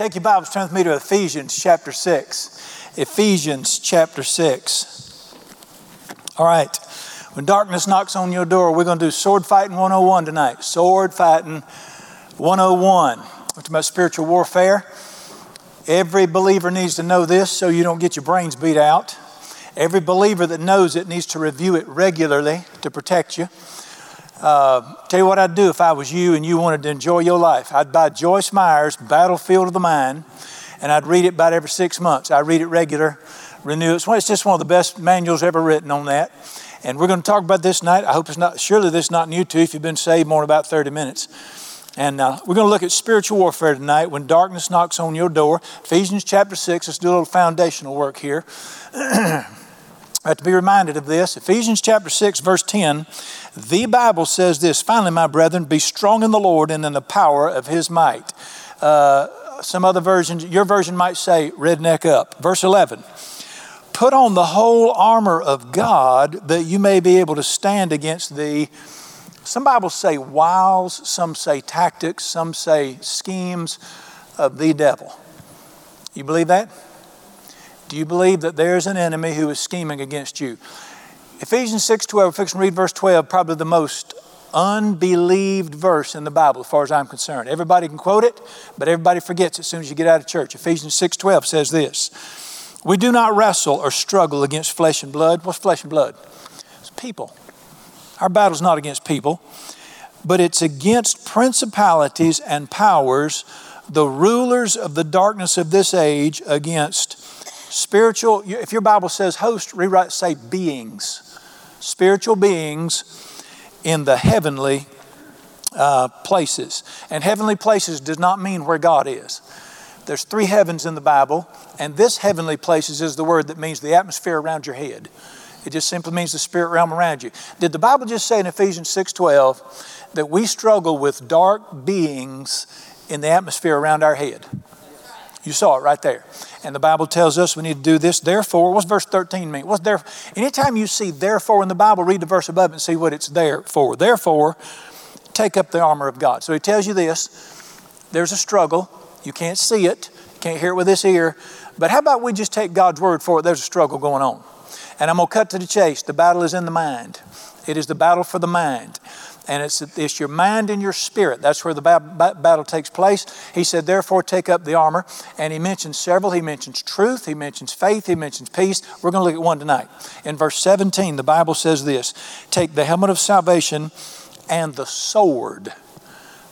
Take your Bibles, turn with me to Ephesians chapter 6. Ephesians chapter 6. All right. When darkness knocks on your door, we're going to do sword fighting 101 tonight. Sword fighting 101. We're talking about spiritual warfare. Every believer needs to know this so you don't get your brains beat out. Every believer that knows it needs to review it regularly to protect you. Uh, tell you what I'd do if I was you and you wanted to enjoy your life. I'd buy Joyce Meyer's Battlefield of the Mind, and I'd read it about every six months. I read it regular, renew it. It's just one of the best manuals ever written on that. And we're going to talk about this tonight. I hope it's not, surely this is not new to you if you've been saved more than about 30 minutes. And uh, we're going to look at spiritual warfare tonight when darkness knocks on your door. Ephesians chapter 6. Let's do a little foundational work here. I have to be reminded of this. Ephesians chapter 6, verse 10, the Bible says this Finally, my brethren, be strong in the Lord and in the power of his might. Uh, some other versions, your version might say, redneck up. Verse 11, put on the whole armor of God that you may be able to stand against the, some Bibles say wiles, some say tactics, some say schemes of the devil. You believe that? Do you believe that there's an enemy who is scheming against you? Ephesians 6 12, if read verse 12, probably the most unbelieved verse in the Bible as far as I'm concerned. Everybody can quote it, but everybody forgets as soon as you get out of church. Ephesians 6 12 says this We do not wrestle or struggle against flesh and blood. What's flesh and blood? It's people. Our battle's not against people, but it's against principalities and powers, the rulers of the darkness of this age, against Spiritual, if your Bible says host, rewrite, say beings. Spiritual beings in the heavenly uh, places. And heavenly places does not mean where God is. There's three heavens in the Bible, and this heavenly places is the word that means the atmosphere around your head. It just simply means the spirit realm around you. Did the Bible just say in Ephesians 6:12 that we struggle with dark beings in the atmosphere around our head? You saw it right there. And the Bible tells us we need to do this. Therefore, what's verse 13 mean? What's there? Anytime you see therefore in the Bible, read the verse above and see what it's there for. Therefore, take up the armor of God. So he tells you this there's a struggle. You can't see it, you can't hear it with this ear. But how about we just take God's word for it? There's a struggle going on. And I'm going to cut to the chase. The battle is in the mind, it is the battle for the mind and it's, it's your mind and your spirit. That's where the ba- ba- battle takes place. He said, therefore, take up the armor. And he mentions several. He mentions truth, he mentions faith, he mentions peace. We're going to look at one tonight. In verse 17, the Bible says this Take the helmet of salvation and the sword.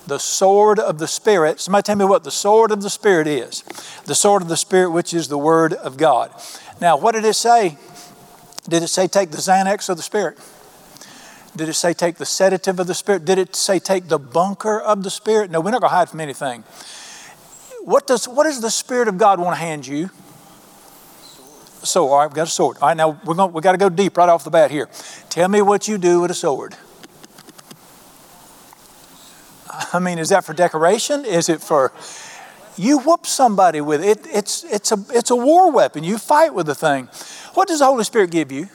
The sword of the Spirit. Somebody tell me what the sword of the Spirit is. The sword of the Spirit, which is the Word of God. Now, what did it say? Did it say take the Xanax of the Spirit? Did it say take the sedative of the Spirit? Did it say take the bunker of the Spirit? No, we're not going to hide from anything. What does, what does the Spirit of God want to hand you? Sword. So, all right, we've got a sword. All right, now we're going, we've got to go deep right off the bat here. Tell me what you do with a sword. I mean, is that for decoration? Is it for you whoop somebody with it? It's it's a it's a war weapon. You fight with the thing. What does the Holy Spirit give you?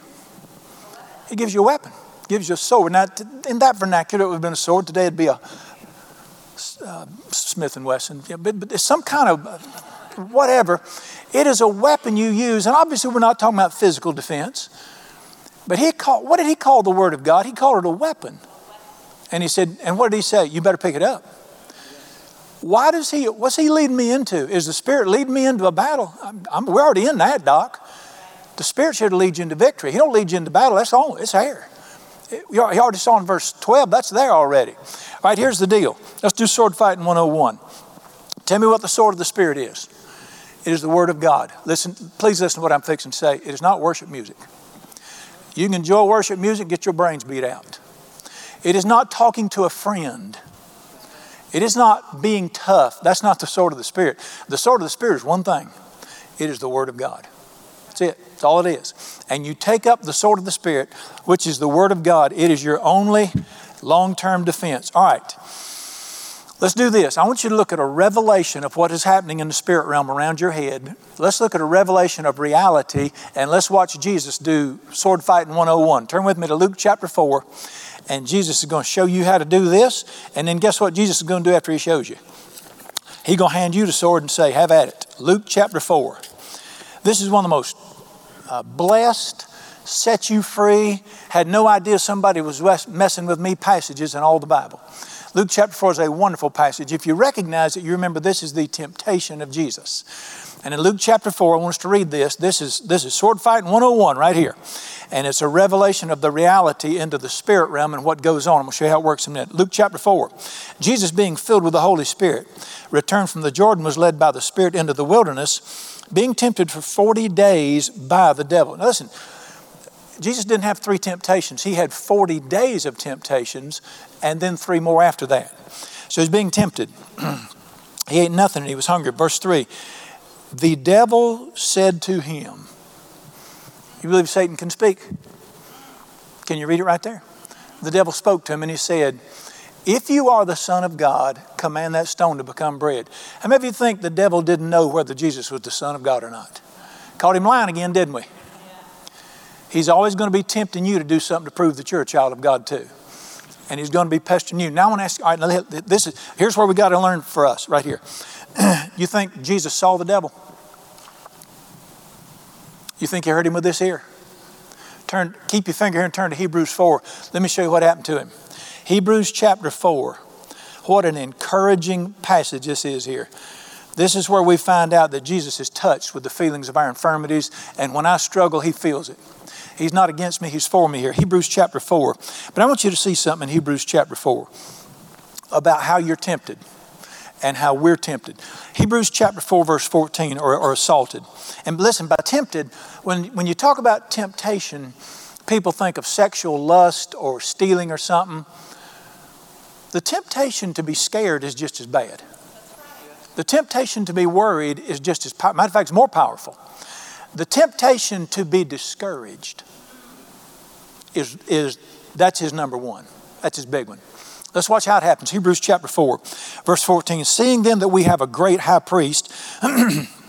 He gives you a weapon gives you a sword. Now, in that vernacular, it would have been a sword. Today, it'd be a uh, Smith and Wesson. Yeah, but, but it's some kind of whatever. It is a weapon you use, and obviously, we're not talking about physical defense. But he called. What did he call the Word of God? He called it a weapon. And he said, and what did he say? You better pick it up. Why does he? What's he leading me into? Is the Spirit leading me into a battle? I'm, I'm, we're already in that, Doc. The Spirit should lead you into victory. He don't lead you into battle. That's all. It's air you already saw in verse 12, that's there already. All right, here's the deal. Let's do sword fighting 101. Tell me what the sword of the Spirit is. It is the Word of God. Listen, please listen to what I'm fixing to say. It is not worship music. You can enjoy worship music, get your brains beat out. It is not talking to a friend. It is not being tough. That's not the sword of the Spirit. The sword of the Spirit is one thing it is the Word of God. That's it. That's all it is. And you take up the sword of the Spirit, which is the Word of God. It is your only long term defense. All right. Let's do this. I want you to look at a revelation of what is happening in the spirit realm around your head. Let's look at a revelation of reality and let's watch Jesus do sword fighting 101. Turn with me to Luke chapter 4, and Jesus is going to show you how to do this. And then guess what Jesus is going to do after he shows you? He's going to hand you the sword and say, have at it. Luke chapter 4. This is one of the most uh, blessed, set you free, had no idea somebody was messing with me passages in all the Bible. Luke chapter 4 is a wonderful passage. If you recognize it, you remember this is the temptation of Jesus. And in Luke chapter 4, I want us to read this. This is, this is sword fighting 101 right here. And it's a revelation of the reality into the spirit realm and what goes on. I'm going to show you how it works in a minute. Luke chapter 4. Jesus, being filled with the Holy Spirit, returned from the Jordan, was led by the Spirit into the wilderness, being tempted for 40 days by the devil. Now, listen, Jesus didn't have three temptations. He had 40 days of temptations and then three more after that. So he's being tempted. he ate nothing and he was hungry. Verse 3 The devil said to him, You believe Satan can speak? Can you read it right there? The devil spoke to him and he said, If you are the Son of God, command that stone to become bread. How many of you think the devil didn't know whether Jesus was the Son of God or not? Caught him lying again, didn't we? He's always going to be tempting you to do something to prove that you're a child of God too. And he's going to be pestering you. Now I want to ask you, all right, this is, here's where we got to learn for us, right here. you think Jesus saw the devil? You think he heard him with this ear? Turn, keep your finger here and turn to Hebrews 4. Let me show you what happened to him. Hebrews chapter 4. What an encouraging passage this is here. This is where we find out that Jesus is touched with the feelings of our infirmities, and when I struggle, he feels it. He's not against me, He's for me here. Hebrews chapter 4. But I want you to see something in Hebrews chapter 4 about how you're tempted and how we're tempted. Hebrews chapter 4, verse 14, or, or assaulted. And listen, by tempted, when, when you talk about temptation, people think of sexual lust or stealing or something. The temptation to be scared is just as bad. The temptation to be worried is just as, matter of fact, it's more powerful. The temptation to be discouraged is, is that's his number one. That's his big one. Let's watch how it happens. Hebrews chapter 4, verse 14. Seeing then that we have a great high priest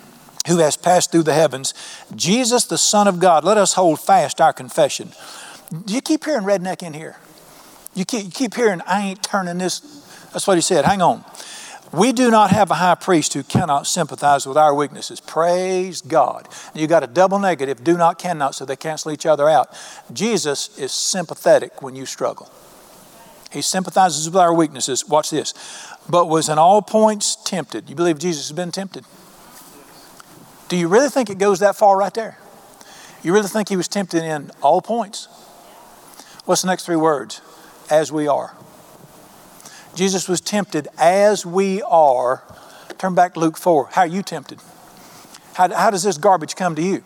who has passed through the heavens, Jesus, the Son of God, let us hold fast our confession. Do you keep hearing redneck in here? You keep, you keep hearing, I ain't turning this. That's what he said. Hang on. We do not have a high priest who cannot sympathize with our weaknesses. Praise God. You got a double negative, do not, cannot, so they cancel each other out. Jesus is sympathetic when you struggle. He sympathizes with our weaknesses. Watch this. But was in all points tempted. You believe Jesus has been tempted? Do you really think it goes that far right there? You really think he was tempted in all points? What's the next three words? As we are. Jesus was tempted as we are. Turn back Luke 4. How are you tempted? How, how does this garbage come to you?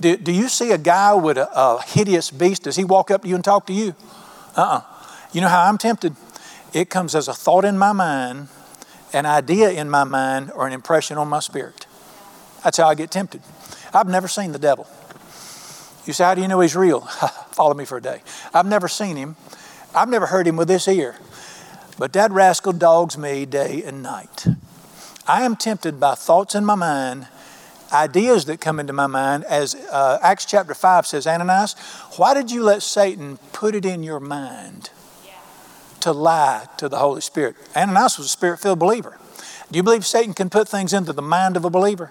Do, do you see a guy with a, a hideous beast? Does he walk up to you and talk to you? Uh uh-uh. uh You know how I'm tempted? It comes as a thought in my mind, an idea in my mind, or an impression on my spirit. That's how I get tempted. I've never seen the devil. You say, How do you know he's real? Follow me for a day. I've never seen him. I've never heard him with this ear. But that rascal dogs me day and night. I am tempted by thoughts in my mind, ideas that come into my mind, as uh, Acts chapter 5 says, Ananias, why did you let Satan put it in your mind to lie to the Holy Spirit? Ananias was a spirit filled believer. Do you believe Satan can put things into the mind of a believer?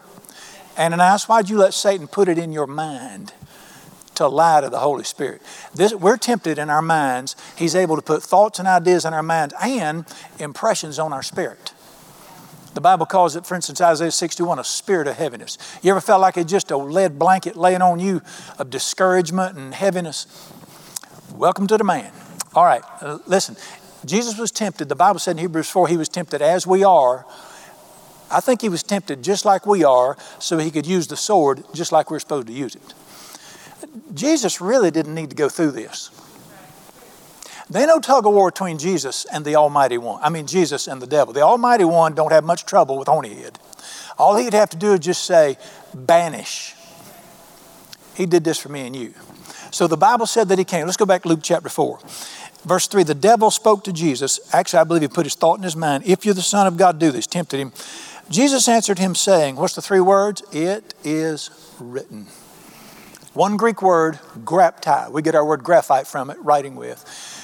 Ananias, why'd you let Satan put it in your mind? to lie to the Holy Spirit. This, we're tempted in our minds. He's able to put thoughts and ideas in our minds and impressions on our spirit. The Bible calls it, for instance, Isaiah 61, a spirit of heaviness. You ever felt like it's just a lead blanket laying on you of discouragement and heaviness? Welcome to the man. All right, uh, listen. Jesus was tempted. The Bible said in Hebrews 4, he was tempted as we are. I think he was tempted just like we are, so he could use the sword just like we're supposed to use it. Jesus really didn't need to go through this. They no tug of war between Jesus and the Almighty One. I mean, Jesus and the devil. The Almighty One don't have much trouble with Onyhead. All he'd have to do is just say, banish. He did this for me and you. So the Bible said that he came. Let's go back to Luke chapter 4. Verse 3 The devil spoke to Jesus. Actually, I believe he put his thought in his mind. If you're the Son of God, do this. Tempted him. Jesus answered him, saying, What's the three words? It is written. One Greek word, graptai. We get our word graphite from it, writing with.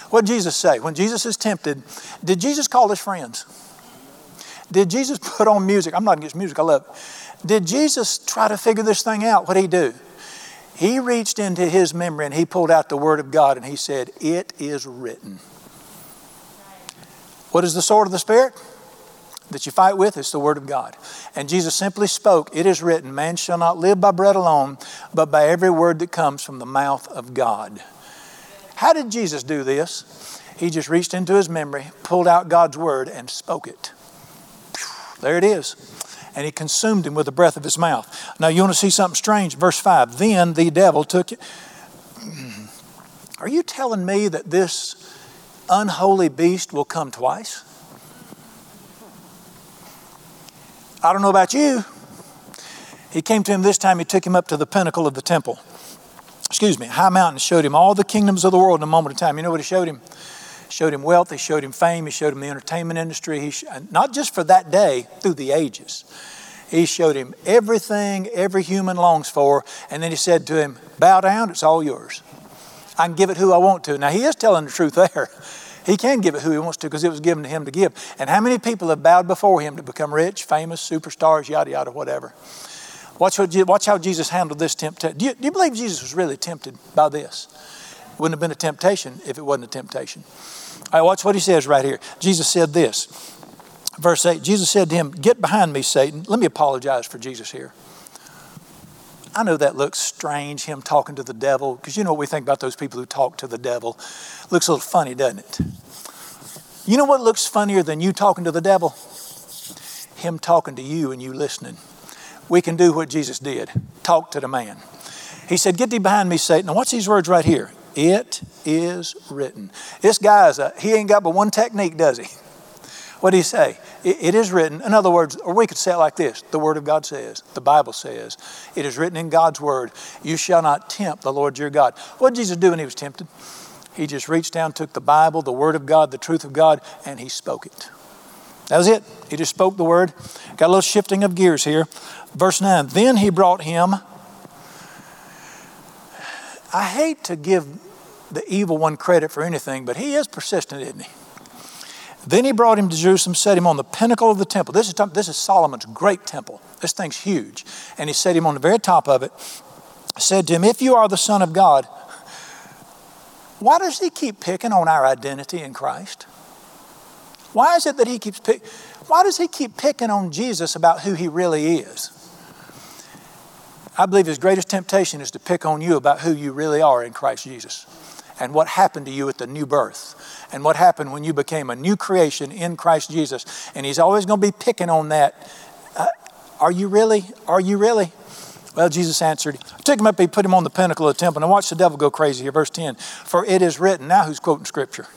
What did Jesus say? When Jesus is tempted, did Jesus call his friends? Did Jesus put on music? I'm not against music, I love it. Did Jesus try to figure this thing out? What did he do? He reached into his memory and he pulled out the Word of God and he said, It is written. What is the sword of the Spirit? That you fight with is the Word of God. And Jesus simply spoke, It is written, man shall not live by bread alone, but by every word that comes from the mouth of God. How did Jesus do this? He just reached into his memory, pulled out God's Word, and spoke it. There it is. And he consumed him with the breath of his mouth. Now, you want to see something strange? Verse 5 Then the devil took it. Hmm. Are you telling me that this unholy beast will come twice? I don't know about you. He came to him this time, he took him up to the pinnacle of the temple. Excuse me, high mountain, showed him all the kingdoms of the world in a moment of time. You know what he showed him? showed him wealth, he showed him fame, he showed him the entertainment industry, he sh- not just for that day, through the ages. He showed him everything every human longs for, and then he said to him, Bow down, it's all yours. I can give it who I want to. Now, he is telling the truth there. He can give it who he wants to because it was given to him to give. And how many people have bowed before him to become rich, famous, superstars, yada, yada, whatever? Watch, what, watch how Jesus handled this temptation. Do you, do you believe Jesus was really tempted by this? Wouldn't have been a temptation if it wasn't a temptation. All right, watch what he says right here. Jesus said this. Verse 8 Jesus said to him, Get behind me, Satan. Let me apologize for Jesus here. I know that looks strange, him talking to the devil, because you know what we think about those people who talk to the devil. Looks a little funny, doesn't it? You know what looks funnier than you talking to the devil? Him talking to you and you listening. We can do what Jesus did talk to the man. He said, Get thee behind me, Satan. Now, watch these words right here. It is written. This guy's a, he ain't got but one technique, does he? What do you say? It, it is written. In other words, or we could say it like this the Word of God says, the Bible says, it is written in God's Word, you shall not tempt the Lord your God. What did Jesus do when he was tempted? He just reached down, took the Bible, the Word of God, the truth of God, and he spoke it. That was it. He just spoke the Word. Got a little shifting of gears here. Verse 9 Then he brought him. I hate to give the evil one credit for anything, but he is persistent, isn't he? Then he brought him to Jerusalem, set him on the pinnacle of the temple. This is, this is Solomon's great temple. This thing's huge. And he set him on the very top of it, said to him, If you are the Son of God, why does he keep picking on our identity in Christ? Why is it that he keeps pick, why does he keep picking on Jesus about who he really is? I believe his greatest temptation is to pick on you about who you really are in Christ Jesus and what happened to you at the new birth and what happened when you became a new creation in Christ Jesus. And he's always going to be picking on that. Uh, are you really? Are you really? Well, Jesus answered, took him up, he put him on the pinnacle of the temple. Now watch the devil go crazy here. Verse 10 For it is written, now who's quoting scripture?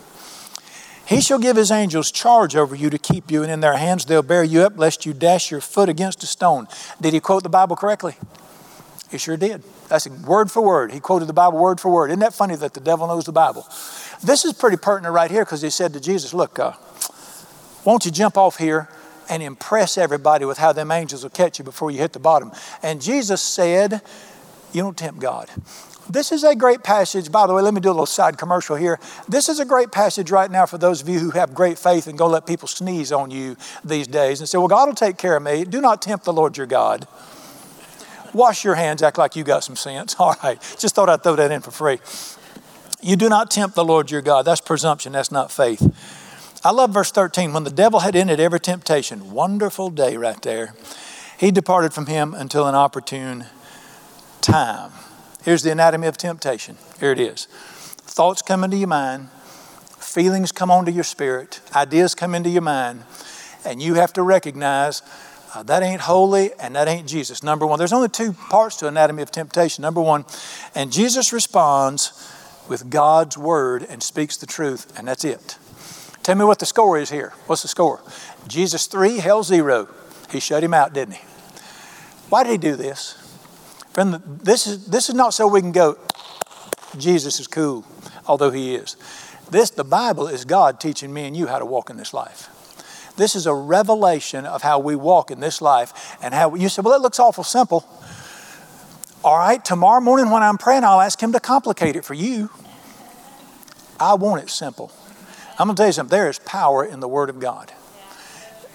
He shall give his angels charge over you to keep you, and in their hands they'll bear you up, lest you dash your foot against a stone. Did he quote the Bible correctly? He sure did. That's word for word. He quoted the Bible word for word. Isn't that funny that the devil knows the Bible? This is pretty pertinent right here because he said to Jesus, Look, uh, won't you jump off here and impress everybody with how them angels will catch you before you hit the bottom? And Jesus said, You don't tempt God. This is a great passage. By the way, let me do a little side commercial here. This is a great passage right now for those of you who have great faith and go let people sneeze on you these days and say, Well, God will take care of me. Do not tempt the Lord your God. Wash your hands, act like you got some sense. All right, just thought I'd throw that in for free. You do not tempt the Lord your God. That's presumption, that's not faith. I love verse 13. When the devil had ended every temptation, wonderful day right there, he departed from him until an opportune time. Here's the anatomy of temptation. Here it is. Thoughts come into your mind, feelings come onto your spirit, ideas come into your mind, and you have to recognize uh, that ain't holy and that ain't Jesus. Number one, there's only two parts to anatomy of temptation. Number one, and Jesus responds with God's word and speaks the truth, and that's it. Tell me what the score is here. What's the score? Jesus three, hell zero. He shut him out, didn't he? Why did he do this? Friend, this is, this is not so we can go, Jesus is cool, although he is. This, the Bible, is God teaching me and you how to walk in this life. This is a revelation of how we walk in this life and how you say, well, it looks awful simple. All right, tomorrow morning when I'm praying, I'll ask Him to complicate it for you. I want it simple. I'm going to tell you something there is power in the Word of God.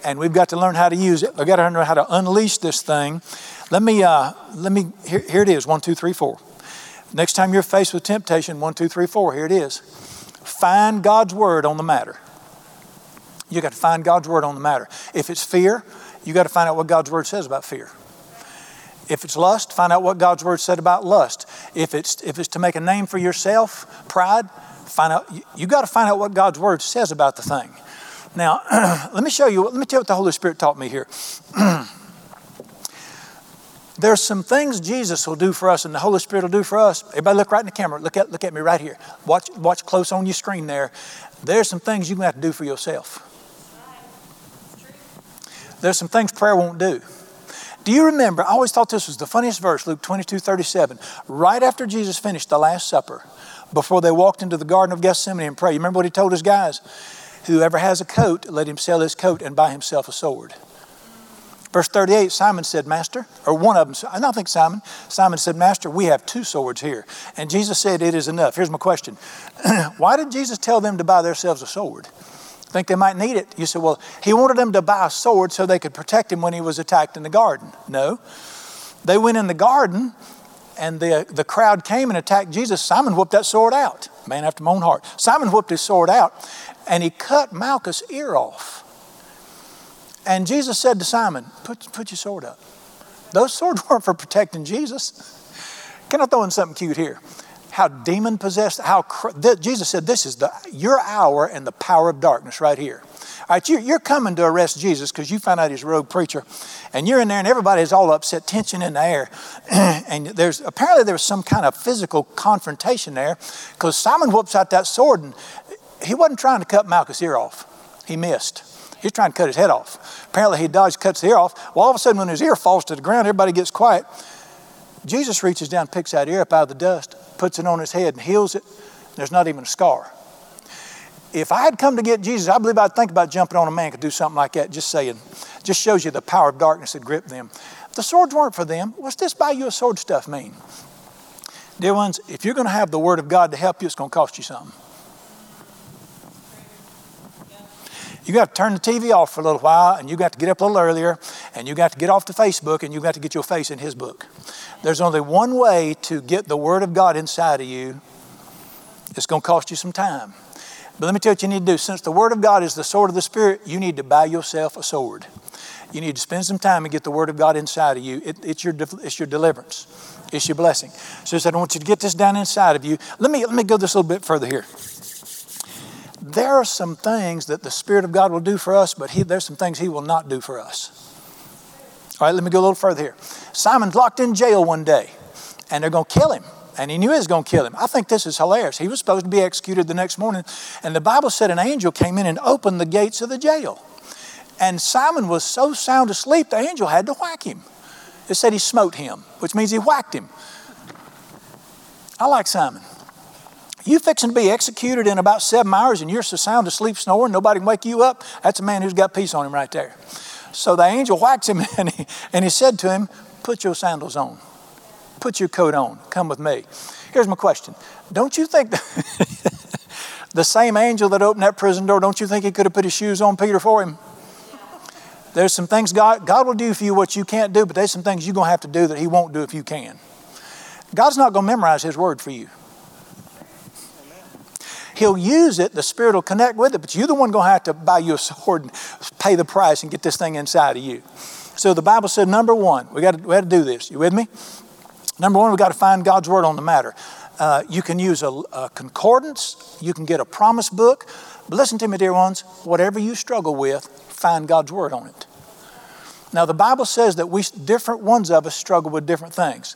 and we've got to learn how to use it. We've got to learn how to unleash this thing. Let me, uh, let me, here, here it is one, two, three, four. Next time you're faced with temptation, one, two, three, four, here it is. Find God's word on the matter. You got to find God's word on the matter. If it's fear, you got to find out what God's word says about fear. If it's lust, find out what God's word said about lust. If it's if it's to make a name for yourself, pride, find out you, you got to find out what God's word says about the thing. Now, let me show you, let me tell you what the Holy Spirit taught me here. There's some things Jesus will do for us and the Holy Spirit will do for us. Everybody look right in the camera. Look at, look at me right here. Watch, watch close on your screen there. There's some things you're to have to do for yourself. There's some things prayer won't do. Do you remember? I always thought this was the funniest verse, Luke 22 37. Right after Jesus finished the Last Supper, before they walked into the Garden of Gethsemane and prayed, you remember what he told his guys? Whoever has a coat, let him sell his coat and buy himself a sword. Verse 38, Simon said, Master, or one of them, I don't think Simon, Simon said, Master, we have two swords here. And Jesus said, It is enough. Here's my question Why did Jesus tell them to buy themselves a sword? Think they might need it. You said, Well, he wanted them to buy a sword so they could protect him when he was attacked in the garden. No. They went in the garden and the, the crowd came and attacked Jesus. Simon whipped that sword out. Man after my own heart. Simon whipped his sword out and he cut Malchus' ear off. And Jesus said to Simon, put, put your sword up. Those swords weren't for protecting Jesus. Can I throw in something cute here? How demon possessed, how th- Jesus said, This is the your hour and the power of darkness right here. All right, you, you're coming to arrest Jesus because you found out he's a rogue preacher, and you're in there, and everybody's all upset, tension in the air, and there's apparently there was some kind of physical confrontation there because Simon whoops out that sword, and he wasn't trying to cut Malchus' ear off. He missed. He's trying to cut his head off. Apparently, he dodged, cuts the ear off. Well, all of a sudden, when his ear falls to the ground, everybody gets quiet. Jesus reaches down, picks that ear up out of the dust, puts it on his head, and heals it. There's not even a scar. If I had come to get Jesus, I believe I'd think about jumping on a man could do something like that, just saying. Just shows you the power of darkness that gripped them. The swords weren't for them. What's this buy you a sword stuff mean? Dear ones, if you're going to have the Word of God to help you, it's going to cost you something. You got to turn the TV off for a little while, and you got to get up a little earlier, and you got to get off the Facebook, and you got to get your face in His book. There's only one way to get the Word of God inside of you. It's going to cost you some time. But let me tell you what you need to do. Since the Word of God is the sword of the Spirit, you need to buy yourself a sword. You need to spend some time and get the Word of God inside of you. It, it's, your, it's your deliverance, it's your blessing. So I said, I want you to get this down inside of you. Let me, let me go this a little bit further here there are some things that the Spirit of God will do for us, but he, there's some things He will not do for us. All right, let me go a little further here. Simon's locked in jail one day, and they're going to kill him. And he knew he was going to kill him. I think this is hilarious. He was supposed to be executed the next morning, and the Bible said an angel came in and opened the gates of the jail. And Simon was so sound asleep, the angel had to whack him. It said he smote him, which means he whacked him. I like Simon. You fixing to be executed in about seven hours and you're so sound asleep snoring, nobody can wake you up. That's a man who's got peace on him right there. So the angel whacks him and he, and he said to him, Put your sandals on, put your coat on, come with me. Here's my question Don't you think the same angel that opened that prison door, don't you think he could have put his shoes on Peter for him? There's some things God, God will do for you what you can't do, but there's some things you're going to have to do that He won't do if you can. God's not going to memorize His word for you. He'll use it, the Spirit will connect with it, but you're the one going to have to buy you a sword and pay the price and get this thing inside of you. So the Bible said, number one, we got to, we got to do this. You with me? Number one, we got to find God's word on the matter. Uh, you can use a, a concordance, you can get a promise book, but listen to me, dear ones, whatever you struggle with, find God's word on it. Now, the Bible says that we, different ones of us struggle with different things.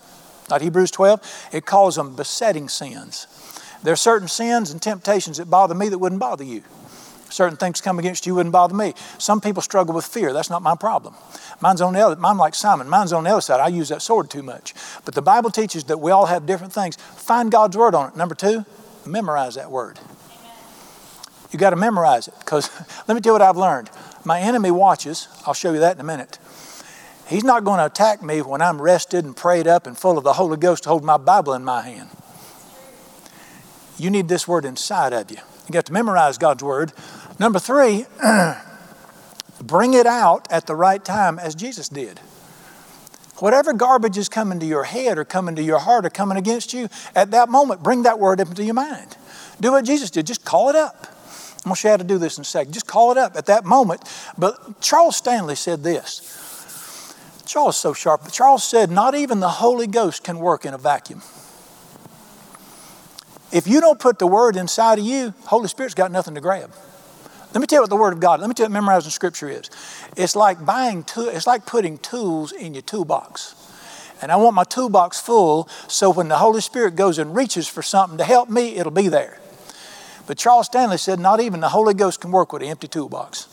Not Hebrews 12, it calls them besetting sins. There are certain sins and temptations that bother me that wouldn't bother you. Certain things come against you wouldn't bother me. Some people struggle with fear. That's not my problem. Mine's on the other. Mine like Simon. Mine's on the other side. I use that sword too much. But the Bible teaches that we all have different things. Find God's word on it. Number two, memorize that word. You got to memorize it because let me tell you what I've learned. My enemy watches. I'll show you that in a minute. He's not going to attack me when I'm rested and prayed up and full of the Holy Ghost to hold my Bible in my hand. You need this word inside of you. You got to memorize God's word. Number three, Bring it out at the right time as Jesus did. Whatever garbage is coming to your head or coming to your heart or coming against you, at that moment, bring that word into your mind. Do what Jesus did, just call it up. I'm going to show you how to do this in a second. Just call it up at that moment. But Charles Stanley said this. Charles is so sharp. But Charles said, Not even the Holy Ghost can work in a vacuum. If you don't put the word inside of you, Holy Spirit's got nothing to grab. Let me tell you what the Word of God, let me tell you what memorizing Scripture is. It's like buying, to, it's like putting tools in your toolbox. And I want my toolbox full so when the Holy Spirit goes and reaches for something to help me, it'll be there. But Charles Stanley said, not even the Holy Ghost can work with an empty toolbox.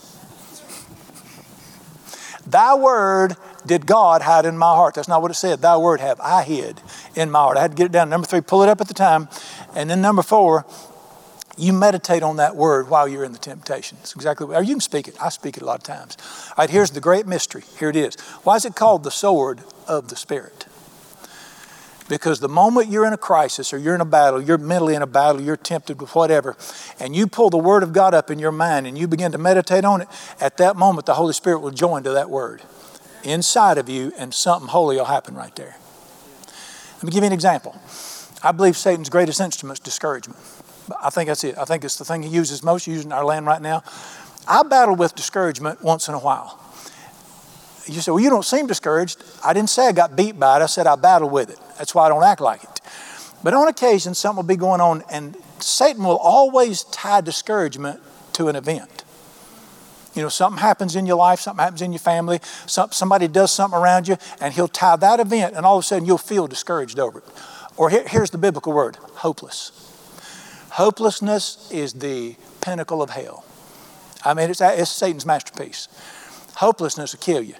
Thy word did God hide in my heart. That's not what it said. Thy word have I hid in my heart. I had to get it down. Number three, pull it up at the time. And then number four, you meditate on that word while you're in the temptation. It's exactly, or you can speak it. I speak it a lot of times. All right, here's the great mystery. Here it is. Why is it called the sword of the Spirit? Because the moment you're in a crisis or you're in a battle, you're mentally in a battle, you're tempted with whatever, and you pull the Word of God up in your mind and you begin to meditate on it, at that moment the Holy Spirit will join to that Word inside of you and something holy will happen right there. Let me give you an example. I believe Satan's greatest instrument is discouragement. I think that's it. I think it's the thing he uses most, using our land right now. I battle with discouragement once in a while. You say, well, you don't seem discouraged. I didn't say I got beat by it. I said I battle with it. That's why I don't act like it. But on occasion, something will be going on, and Satan will always tie discouragement to an event. You know, something happens in your life, something happens in your family, some, somebody does something around you, and he'll tie that event, and all of a sudden you'll feel discouraged over it. Or here, here's the biblical word hopeless. Hopelessness is the pinnacle of hell. I mean, it's, it's Satan's masterpiece. Hopelessness will kill you.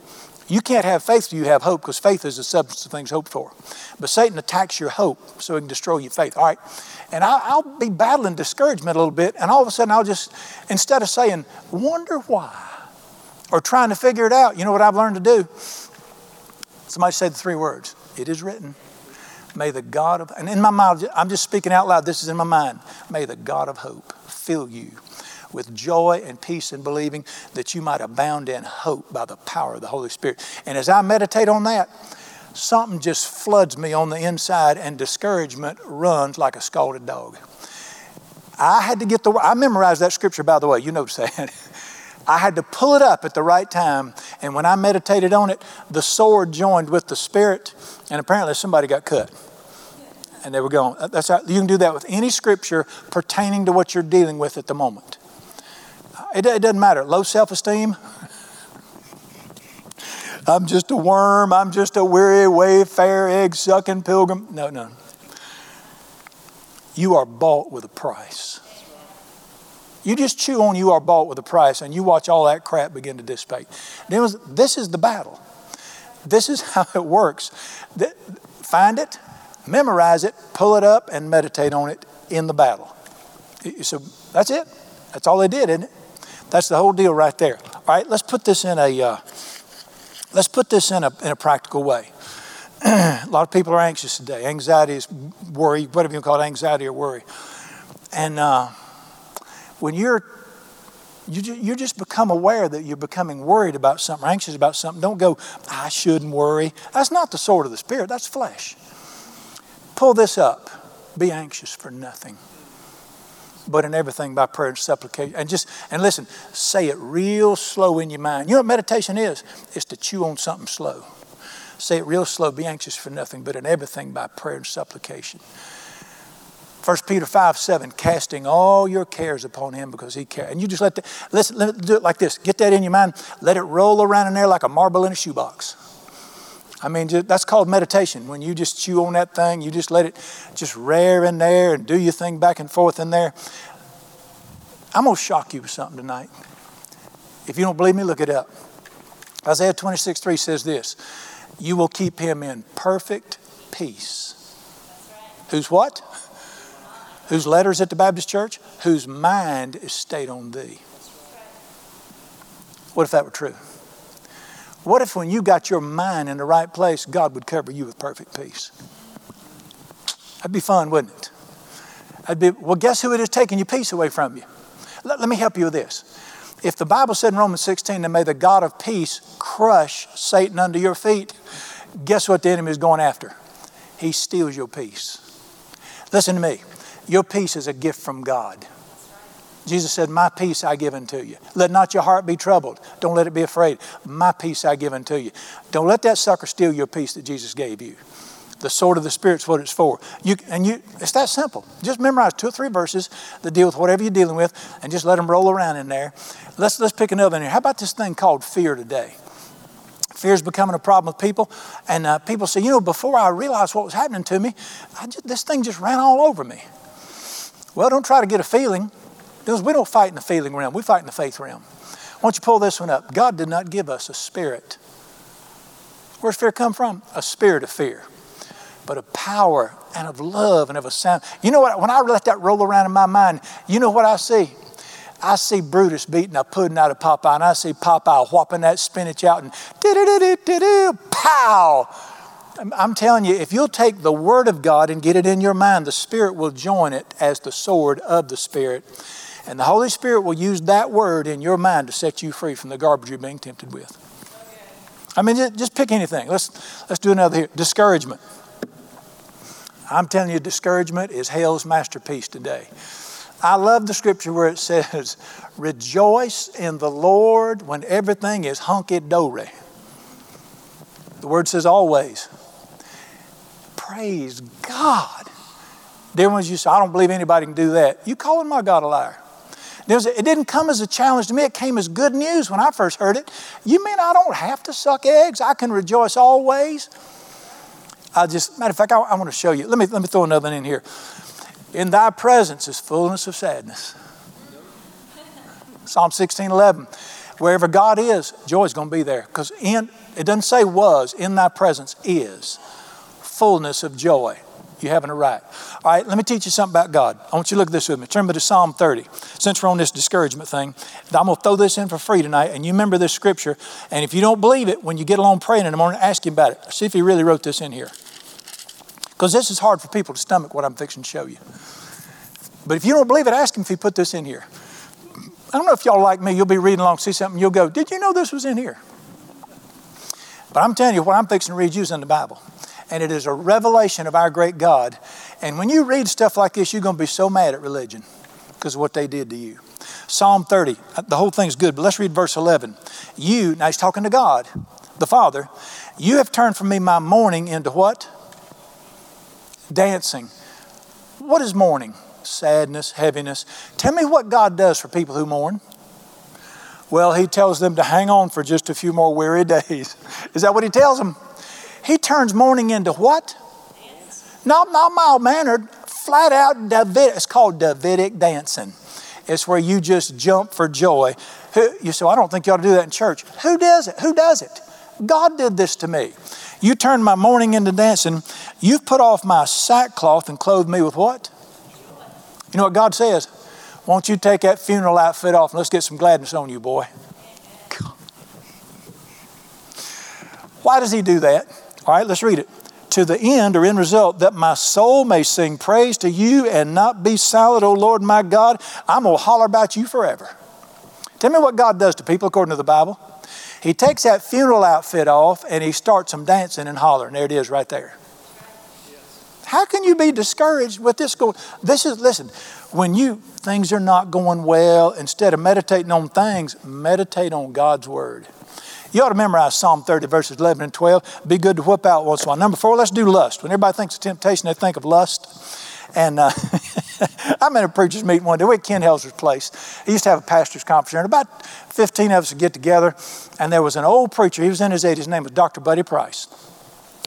You can't have faith till you have hope because faith is the substance of things hoped for. But Satan attacks your hope so he can destroy your faith. All right. And I, will be battling discouragement a little bit, and all of a sudden I'll just, instead of saying, wonder why, or trying to figure it out, you know what I've learned to do? Somebody said the three words It is written. May the God of, and in my mind, I'm just speaking out loud, this is in my mind. May the God of hope fill you with joy and peace in believing that you might abound in hope by the power of the Holy Spirit. And as I meditate on that, something just floods me on the inside and discouragement runs like a scalded dog. I had to get the, I memorized that scripture, by the way, you notice that. I had to pull it up at the right time. And when I meditated on it, the sword joined with the spirit, and apparently somebody got cut and they were going. Uh, that's how, you can do that with any scripture pertaining to what you're dealing with at the moment. Uh, it, it doesn't matter. Low self esteem. I'm just a worm. I'm just a weary, wayfarer, egg sucking pilgrim. No, no. You are bought with a price. You just chew on you are bought with a price and you watch all that crap begin to dissipate. This is the battle. This is how it works. Find it, memorize it, pull it up, and meditate on it in the battle. So that's it. That's all they did, isn't it? That's the whole deal right there. All right, let's put this in a uh, let's put this in a in a practical way. a lot of people are anxious today. Anxiety is worry, whatever you call it, anxiety or worry. And uh, when you're you, you just become aware that you're becoming worried about something, anxious about something. Don't go, I shouldn't worry. That's not the sword of the Spirit, that's flesh. Pull this up. Be anxious for nothing, but in everything by prayer and supplication. And just, and listen, say it real slow in your mind. You know what meditation is? It's to chew on something slow. Say it real slow. Be anxious for nothing, but in everything by prayer and supplication. 1 Peter 5 7, casting all your cares upon him because he cares. And you just let the, listen, let do it like this. Get that in your mind. Let it roll around in there like a marble in a shoebox. I mean, that's called meditation. When you just chew on that thing, you just let it just rear in there and do your thing back and forth in there. I'm going to shock you with something tonight. If you don't believe me, look it up. Isaiah 26 3 says this You will keep him in perfect peace. Whose what? Whose letters at the Baptist church? Whose mind is stayed on thee. What if that were true? What if when you got your mind in the right place, God would cover you with perfect peace? That'd be fun, wouldn't it? I'd be, well, guess who it is taking your peace away from you? Let, let me help you with this. If the Bible said in Romans 16 that may the God of peace crush Satan under your feet, guess what the enemy is going after? He steals your peace. Listen to me. Your peace is a gift from God. Jesus said, My peace I give unto you. Let not your heart be troubled. Don't let it be afraid. My peace I give unto you. Don't let that sucker steal your peace that Jesus gave you. The sword of the Spirit's what it's for. You, and you, it's that simple. Just memorize two or three verses that deal with whatever you're dealing with and just let them roll around in there. Let's, let's pick another in here. How about this thing called fear today? Fear is becoming a problem with people. And uh, people say, you know, before I realized what was happening to me, just, this thing just ran all over me. Well, don't try to get a feeling. We don't fight in the feeling realm, we fight in the faith realm. Why don't you pull this one up? God did not give us a spirit. Where's fear come from? A spirit of fear, but of power and of love and of a sound. You know what? When I let that roll around in my mind, you know what I see? I see Brutus beating a pudding out of Popeye, and I see Popeye whopping that spinach out and do pow. I'm telling you, if you'll take the Word of God and get it in your mind, the Spirit will join it as the sword of the Spirit. And the Holy Spirit will use that word in your mind to set you free from the garbage you're being tempted with. I mean, just pick anything. Let's, let's do another here. Discouragement. I'm telling you, discouragement is hell's masterpiece today. I love the scripture where it says, Rejoice in the Lord when everything is hunky dory. The word says always. Praise God. Dear ones, you say, I don't believe anybody can do that. You calling my God a liar. It didn't come as a challenge to me. It came as good news when I first heard it. You mean I don't have to suck eggs? I can rejoice always? I just, matter of fact, I, I want to show you. Let me, let me throw another one in here. In thy presence is fullness of sadness. Psalm 16, 11. Wherever God is, joy is going to be there. Because in, it doesn't say was, in thy presence is fullness of joy. You it right. All right, let me teach you something about God. I want you to look at this with me. Turn me to Psalm 30. Since we're on this discouragement thing, I'm going to throw this in for free tonight, and you remember this scripture. And if you don't believe it, when you get along praying in the morning, ask him about it. See if he really wrote this in here. Because this is hard for people to stomach what I'm fixing to show you. But if you don't believe it, ask him if he put this in here. I don't know if y'all like me, you'll be reading along, see something, you'll go, Did you know this was in here? But I'm telling you, what I'm fixing to read you is in the Bible and it is a revelation of our great God. And when you read stuff like this, you're going to be so mad at religion because of what they did to you. Psalm 30, uh, the whole thing's good, but let's read verse 11. You, now he's talking to God, the Father, you have turned from me my mourning into what? Dancing. What is mourning? Sadness, heaviness. Tell me what God does for people who mourn. Well, he tells them to hang on for just a few more weary days. Is that what he tells them? He turns mourning into what? Not, not mild mannered, flat out David. It's called Davidic dancing. It's where you just jump for joy. Who, you say, I don't think you ought to do that in church. Who does it? Who does it? God did this to me. You turned my mourning into dancing. You've put off my sackcloth and clothed me with what? You know what God says? Won't you take that funeral outfit off and let's get some gladness on you, boy? Why does He do that? All right, let's read it. To the end or end result that my soul may sing praise to you and not be silent, O Lord my God. I'm going to holler about you forever. Tell me what God does to people according to the Bible. He takes that funeral outfit off and he starts them dancing and hollering. There it is right there. How can you be discouraged with this going? This is, listen, when you, things are not going well, instead of meditating on things, meditate on God's Word. You ought to memorize Psalm 30, verses 11 and 12. Be good to whip out once in a while. Number four, let's do lust. When everybody thinks of temptation, they think of lust. And uh, I'm in a preacher's meeting one day. We're at Ken Helser's place. He used to have a pastor's conference there, and about 15 of us would get together. And there was an old preacher. He was in his 80s. His name was Dr. Buddy Price.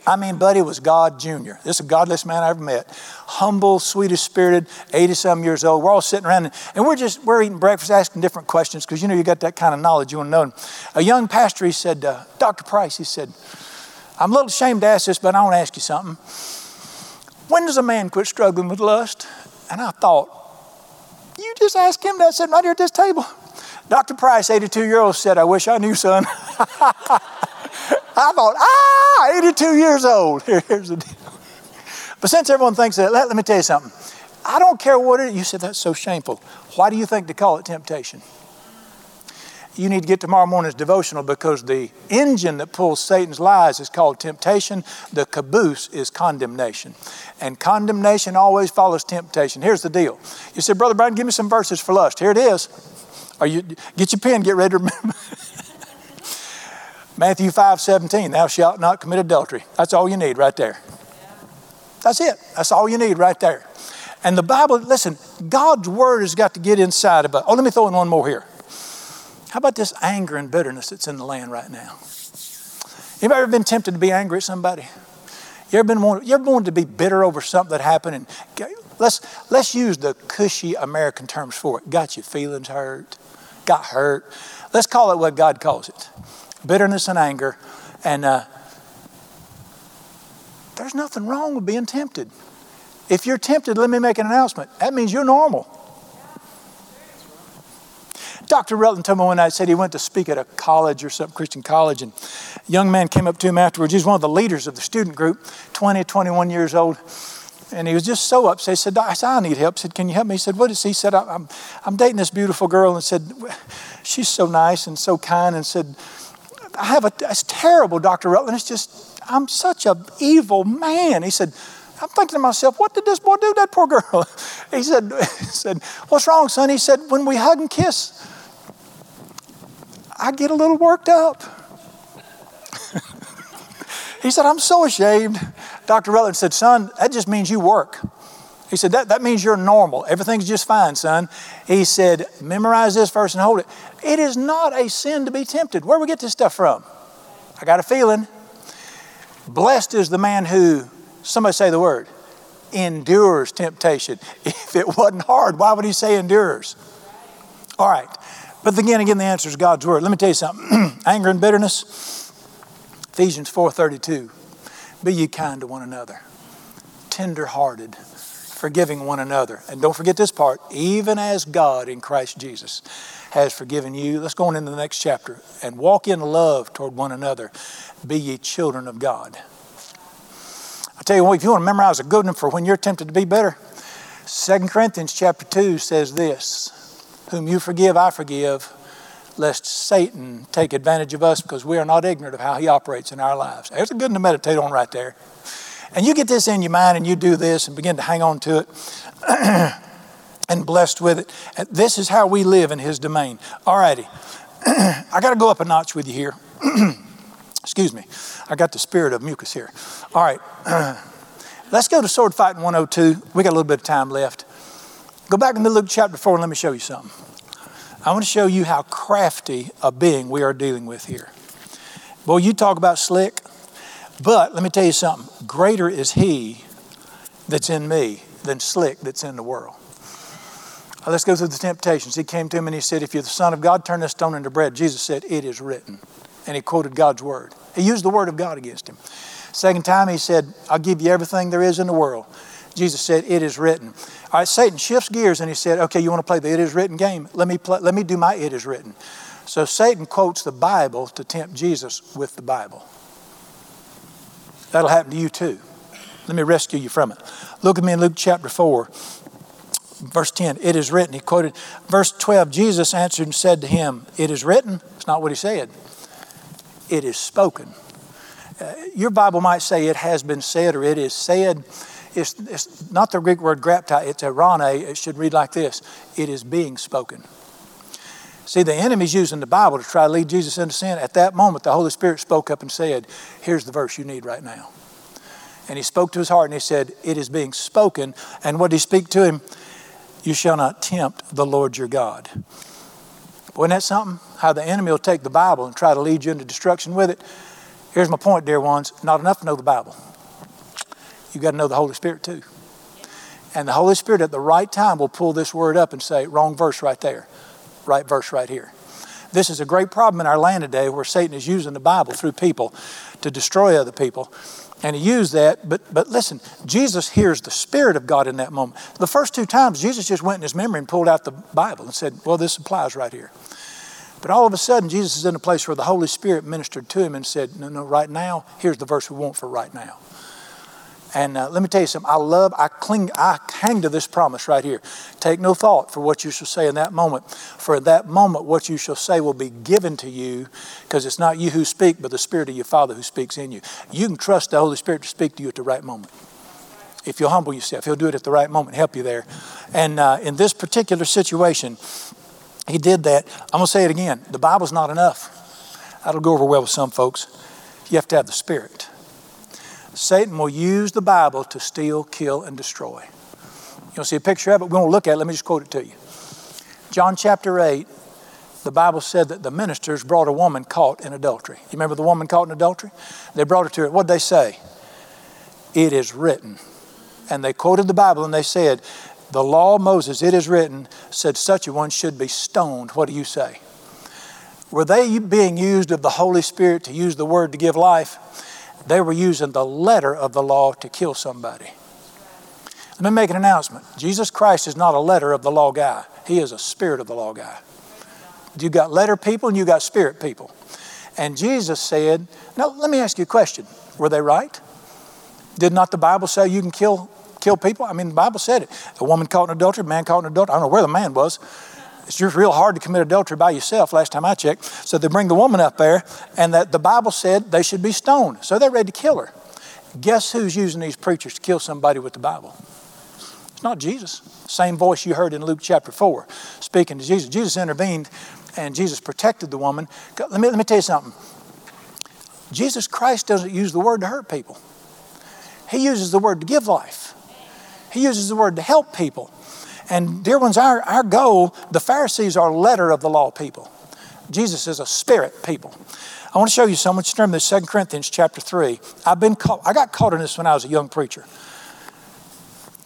I mean, Buddy was God Jr. This is the godless man I ever met. Humble, sweetest spirited, 80 some years old. We're all sitting around and, and we're just, we're eating breakfast, asking different questions because you know you got that kind of knowledge you want to know. A young pastor, he said, uh, Dr. Price, he said, I'm a little ashamed to ask this, but I want to ask you something. When does a man quit struggling with lust? And I thought, you just ask him that sitting right here at this table. Dr. Price, 82 year old, said, I wish I knew, son. I thought, ah, 82 years old. Here's the deal. But since everyone thinks that, let, let me tell you something. I don't care what it is. You said that's so shameful. Why do you think to call it temptation? you need to get tomorrow morning's devotional because the engine that pulls Satan's lies is called temptation. The caboose is condemnation. And condemnation always follows temptation. Here's the deal. You said, Brother Brian, give me some verses for lust. Here it is. Are you get your pen, get ready to remember. Matthew 5 17, thou shalt not commit adultery. That's all you need right there. That's it. That's all you need right there. And the Bible, listen, God's word has got to get inside of us. Oh, let me throw in one more here. How about this anger and bitterness that's in the land right now? You ever been tempted to be angry at somebody? You ever been wanted, you ever wanted to be bitter over something that happened? And let's let's use the cushy American terms for it. Got your feelings hurt, got hurt. Let's call it what God calls it: bitterness and anger. And uh, there's nothing wrong with being tempted. If you're tempted, let me make an announcement. That means you're normal. Dr. Rutland told me one night, said he went to speak at a college or some Christian college, and a young man came up to him afterwards. He's one of the leaders of the student group, 20, 21 years old. And he was just so upset. He said, I said, I need help. Said, Can you help me? He said, What is he? He said, I'm, I'm dating this beautiful girl. And said, She's so nice and so kind. And said, I have a, it's terrible, Dr. Rutland. It's just, I'm such an evil man. He said, I'm thinking to myself, what did this boy do to that poor girl? He said, he said, What's wrong, son? He said, When we hug and kiss, I get a little worked up. he said, I'm so ashamed. Dr. Rutland said, Son, that just means you work. He said, that, that means you're normal. Everything's just fine, son. He said, Memorize this verse and hold it. It is not a sin to be tempted. Where do we get this stuff from? I got a feeling. Blessed is the man who, somebody say the word, endures temptation. If it wasn't hard, why would he say endures? All right. But again, again, the answer is God's word. Let me tell you something. Anger and bitterness. Ephesians 4:32. Be ye kind to one another, tender-hearted, forgiving one another. And don't forget this part, even as God in Christ Jesus has forgiven you. Let's go on into the next chapter and walk in love toward one another. Be ye children of God. I tell you what, if you want to memorize a good one for when you're tempted to be better, 2 Corinthians chapter 2 says this whom you forgive, I forgive, lest Satan take advantage of us because we are not ignorant of how he operates in our lives. There's a good one to meditate on right there. And you get this in your mind and you do this and begin to hang on to it and blessed with it. This is how we live in his domain. All righty. I got to go up a notch with you here. Excuse me. I got the spirit of mucus here. All right. Let's go to Sword Fighting 102. We got a little bit of time left. Go back into Luke chapter 4 and let me show you something. I want to show you how crafty a being we are dealing with here. Boy, you talk about slick, but let me tell you something. Greater is he that's in me than slick that's in the world. Let's go through the temptations. He came to him and he said, If you're the Son of God, turn this stone into bread. Jesus said, It is written. And he quoted God's word. He used the word of God against him. Second time, he said, I'll give you everything there is in the world. Jesus said, It is written. All right, Satan shifts gears and he said, Okay, you want to play the it is written game? Let me, play, let me do my it is written. So Satan quotes the Bible to tempt Jesus with the Bible. That'll happen to you too. Let me rescue you from it. Look at me in Luke chapter 4, verse 10. It is written. He quoted verse 12. Jesus answered and said to him, It is written. It's not what he said, it is spoken. Uh, your Bible might say it has been said or it is said. It's, it's not the Greek word graptai, it's erane. It should read like this it is being spoken. See, the enemy's using the Bible to try to lead Jesus into sin. At that moment, the Holy Spirit spoke up and said, Here's the verse you need right now. And he spoke to his heart and he said, It is being spoken. And what did he speak to him? You shall not tempt the Lord your God. Wasn't that something? How the enemy will take the Bible and try to lead you into destruction with it. Here's my point, dear ones not enough to know the Bible you've got to know the Holy Spirit too. And the Holy Spirit at the right time will pull this word up and say, wrong verse right there, right verse right here. This is a great problem in our land today where Satan is using the Bible through people to destroy other people. And he used that, but, but listen, Jesus hears the Spirit of God in that moment. The first two times, Jesus just went in his memory and pulled out the Bible and said, Well, this applies right here. But all of a sudden, Jesus is in a place where the Holy Spirit ministered to him and said, No, no, right now, here's the verse we want for right now. And uh, let me tell you something. I love, I cling, I hang to this promise right here. Take no thought for what you shall say in that moment. For in that moment, what you shall say will be given to you because it's not you who speak, but the Spirit of your Father who speaks in you. You can trust the Holy Spirit to speak to you at the right moment. If you'll humble yourself, He'll do it at the right moment, help you there. And uh, in this particular situation, He did that. I'm going to say it again. The Bible's not enough. That'll go over well with some folks. You have to have the Spirit. Satan will use the Bible to steal, kill, and destroy. You'll see a picture of it. We won't look at it. Let me just quote it to you. John chapter 8, the Bible said that the ministers brought a woman caught in adultery. You remember the woman caught in adultery? They brought her to it. What did they say? It is written. And they quoted the Bible and they said, The law of Moses, it is written, said such a one should be stoned. What do you say? Were they being used of the Holy Spirit to use the word to give life? They were using the letter of the law to kill somebody. Let me make an announcement. Jesus Christ is not a letter of the law guy. He is a spirit of the law guy. You got letter people and you got spirit people. And Jesus said, now let me ask you a question. Were they right? Did not the Bible say you can kill kill people? I mean, the Bible said it. A woman caught in adultery, a man caught in adultery. I don't know where the man was. It's just real hard to commit adultery by yourself, last time I checked. So they bring the woman up there, and that the Bible said they should be stoned. So they're ready to kill her. Guess who's using these preachers to kill somebody with the Bible? It's not Jesus. Same voice you heard in Luke chapter 4, speaking to Jesus. Jesus intervened and Jesus protected the woman. Let me, let me tell you something. Jesus Christ doesn't use the word to hurt people, He uses the word to give life, He uses the word to help people. And dear ones, our, our goal, the Pharisees are letter of the law people. Jesus is a spirit people. I want to show you something. Let's turn to 2 Corinthians chapter 3. I've been caught, I got caught in this when I was a young preacher.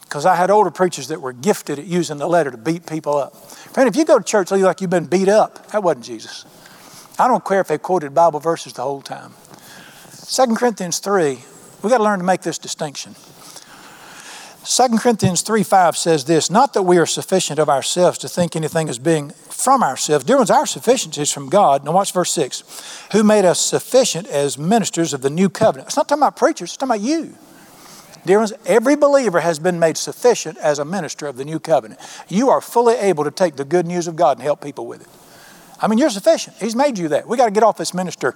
Because I had older preachers that were gifted at using the letter to beat people up. Friend, if you go to church like you've been beat up, that wasn't Jesus. I don't care if they quoted Bible verses the whole time. 2 Corinthians 3, we've got to learn to make this distinction. 2 Corinthians 3 5 says this Not that we are sufficient of ourselves to think anything as being from ourselves. Dear ones, our sufficiency is from God. Now, watch verse 6 Who made us sufficient as ministers of the new covenant. It's not talking about preachers, it's talking about you. Dear ones, every believer has been made sufficient as a minister of the new covenant. You are fully able to take the good news of God and help people with it. I mean, you're sufficient. He's made you that. We got to get off this minister,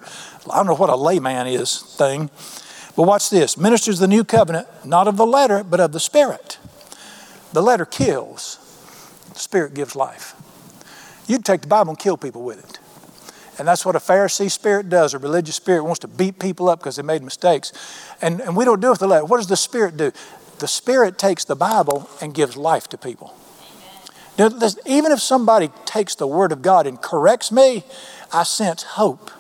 I don't know what a layman is thing. But watch this ministers of the new covenant, not of the letter, but of the Spirit. The letter kills, the Spirit gives life. You'd take the Bible and kill people with it. And that's what a Pharisee spirit does. A religious spirit wants to beat people up because they made mistakes. And, and we don't do it with the letter. What does the Spirit do? The Spirit takes the Bible and gives life to people. Now, even if somebody takes the Word of God and corrects me, I sense hope.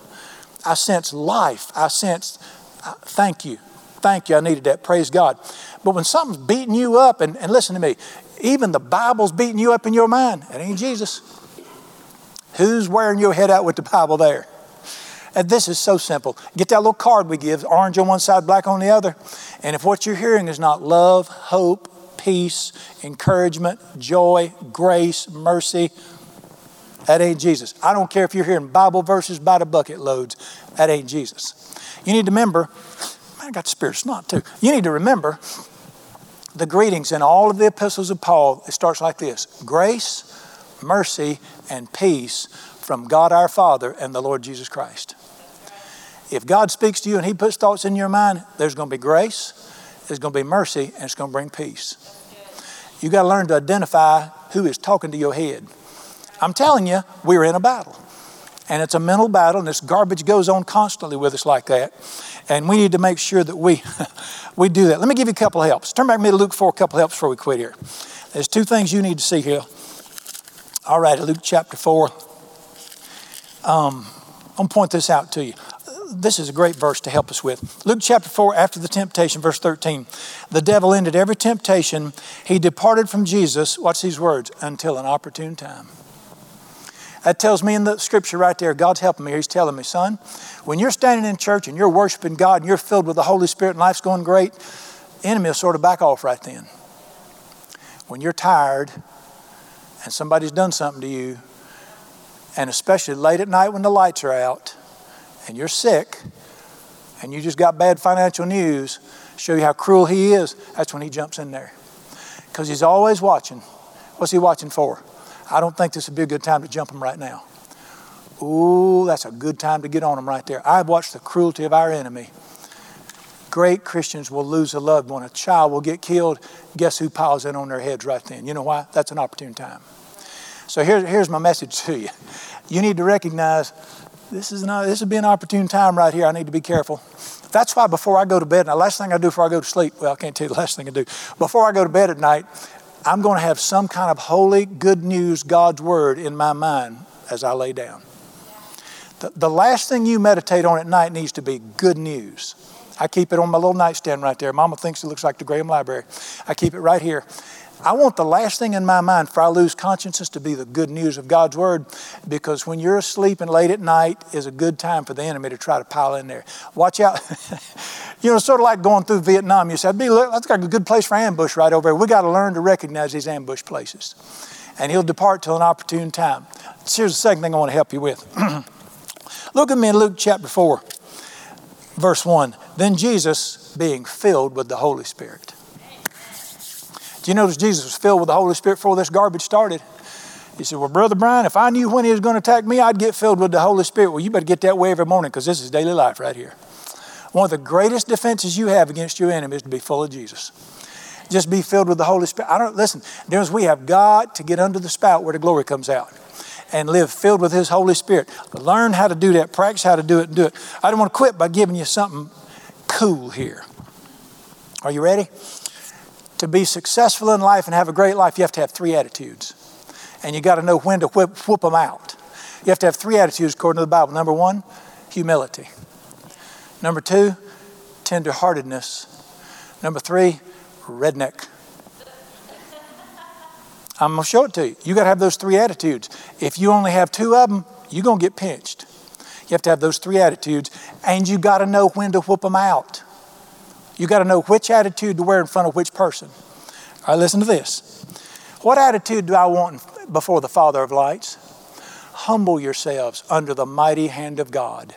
I sense life. I sense Uh, thank you. Thank you. I needed that. Praise God. But when something's beating you up, and, and listen to me, even the Bible's beating you up in your mind, it ain't Jesus. Who's wearing your head out with the Bible there? And this is so simple. Get that little card we give, orange on one side, black on the other. And if what you're hearing is not love, hope, peace, encouragement, joy, grace, mercy, that ain't Jesus. I don't care if you're hearing Bible verses by the bucket loads, that ain't Jesus. You need to remember, I got spirit snot too. You need to remember the greetings in all of the epistles of Paul. It starts like this grace, mercy, and peace from God our Father and the Lord Jesus Christ. If God speaks to you and He puts thoughts in your mind, there's going to be grace, there's going to be mercy, and it's going to bring peace. You got to learn to identify who is talking to your head. I'm telling you, we're in a battle and it's a mental battle, and this garbage goes on constantly with us like that. And we need to make sure that we, we do that. Let me give you a couple of helps. Turn back to me to Luke 4, a couple of helps before we quit here. There's two things you need to see here. All right, Luke chapter 4. Um, I'm going to point this out to you. This is a great verse to help us with. Luke chapter 4, after the temptation, verse 13. The devil ended every temptation. He departed from Jesus, watch these words, until an opportune time. That tells me in the scripture right there, God's helping me. He's telling me, son, when you're standing in church and you're worshiping God and you're filled with the Holy Spirit and life's going great, enemy will sort of back off right then. When you're tired and somebody's done something to you, and especially late at night when the lights are out and you're sick and you just got bad financial news, show you how cruel he is, that's when he jumps in there. Because he's always watching. What's he watching for? I don't think this would be a good time to jump them right now. Ooh, that's a good time to get on them right there. I've watched the cruelty of our enemy. Great Christians will lose a loved one. A child will get killed. Guess who piles in on their heads right then? You know why? That's an opportune time. So here's, here's my message to you. You need to recognize this is not this would be an opportune time right here. I need to be careful. That's why before I go to bed, the last thing I do before I go to sleep, well, I can't tell you the last thing I do. Before I go to bed at night, I'm going to have some kind of holy, good news, God's word in my mind as I lay down. The, the last thing you meditate on at night needs to be good news. I keep it on my little nightstand right there. Mama thinks it looks like the Graham Library. I keep it right here. I want the last thing in my mind for I lose consciousness to be the good news of God's word because when you're asleep and late at night is a good time for the enemy to try to pile in there. Watch out. you know, sort of like going through Vietnam. You said, that's got a good place for ambush right over there. We got to learn to recognize these ambush places. And he'll depart till an opportune time. Here's the second thing I want to help you with. Look at me in Luke chapter 4, verse 1. Then Jesus, being filled with the Holy Spirit. You notice Jesus was filled with the Holy Spirit before this garbage started? He said, Well, Brother Brian, if I knew when he was going to attack me, I'd get filled with the Holy Spirit. Well, you better get that way every morning because this is daily life right here. One of the greatest defenses you have against your enemy is to be full of Jesus. Just be filled with the Holy Spirit. I don't listen, there's we have got to get under the spout where the glory comes out and live filled with His Holy Spirit. Learn how to do that, practice how to do it, and do it. I don't want to quit by giving you something cool here. Are you ready? To be successful in life and have a great life, you have to have three attitudes. And you got to know when to whip, whoop them out. You have to have three attitudes according to the Bible. Number one, humility. Number two, tenderheartedness. Number three, redneck. I'm going to show it to you. You got to have those three attitudes. If you only have two of them, you're going to get pinched. You have to have those three attitudes, and you got to know when to whoop them out. You got to know which attitude to wear in front of which person. All right, listen to this. What attitude do I want before the Father of lights? Humble yourselves under the mighty hand of God,